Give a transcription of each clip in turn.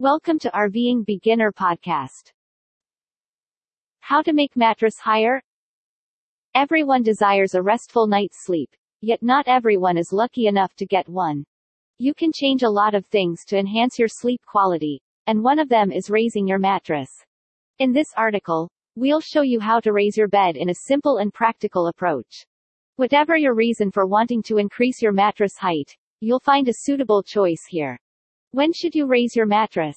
Welcome to RVing Beginner Podcast. How to make mattress higher? Everyone desires a restful night's sleep, yet not everyone is lucky enough to get one. You can change a lot of things to enhance your sleep quality, and one of them is raising your mattress. In this article, we'll show you how to raise your bed in a simple and practical approach. Whatever your reason for wanting to increase your mattress height, you'll find a suitable choice here. When should you raise your mattress?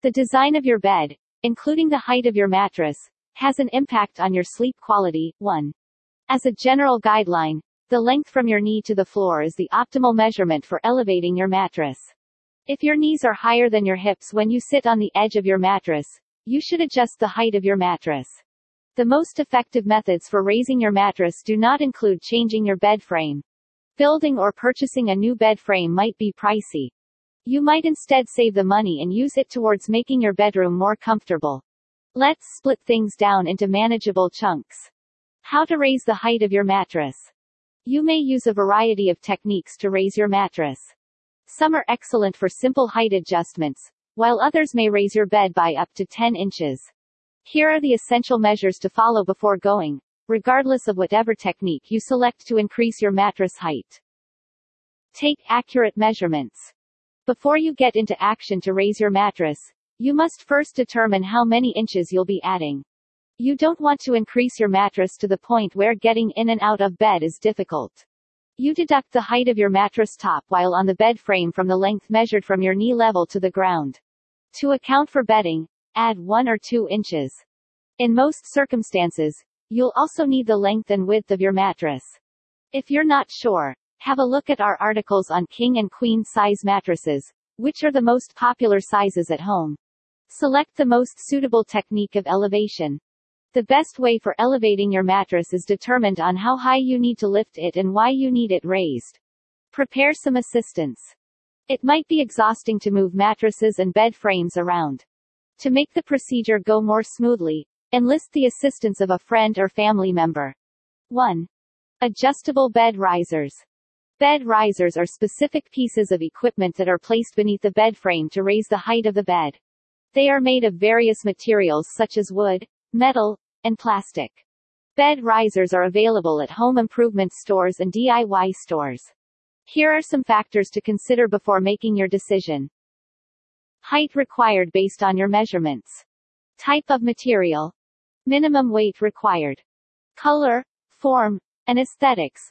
The design of your bed, including the height of your mattress, has an impact on your sleep quality. 1. As a general guideline, the length from your knee to the floor is the optimal measurement for elevating your mattress. If your knees are higher than your hips when you sit on the edge of your mattress, you should adjust the height of your mattress. The most effective methods for raising your mattress do not include changing your bed frame. Building or purchasing a new bed frame might be pricey, you might instead save the money and use it towards making your bedroom more comfortable. Let's split things down into manageable chunks. How to raise the height of your mattress. You may use a variety of techniques to raise your mattress. Some are excellent for simple height adjustments, while others may raise your bed by up to 10 inches. Here are the essential measures to follow before going, regardless of whatever technique you select to increase your mattress height. Take accurate measurements. Before you get into action to raise your mattress, you must first determine how many inches you'll be adding. You don't want to increase your mattress to the point where getting in and out of bed is difficult. You deduct the height of your mattress top while on the bed frame from the length measured from your knee level to the ground. To account for bedding, add 1 or 2 inches. In most circumstances, you'll also need the length and width of your mattress. If you're not sure, have a look at our articles on king and queen size mattresses, which are the most popular sizes at home. Select the most suitable technique of elevation. The best way for elevating your mattress is determined on how high you need to lift it and why you need it raised. Prepare some assistance. It might be exhausting to move mattresses and bed frames around. To make the procedure go more smoothly, enlist the assistance of a friend or family member. 1. Adjustable bed risers. Bed risers are specific pieces of equipment that are placed beneath the bed frame to raise the height of the bed. They are made of various materials such as wood, metal, and plastic. Bed risers are available at home improvement stores and DIY stores. Here are some factors to consider before making your decision. Height required based on your measurements. Type of material. Minimum weight required. Color, form, and aesthetics.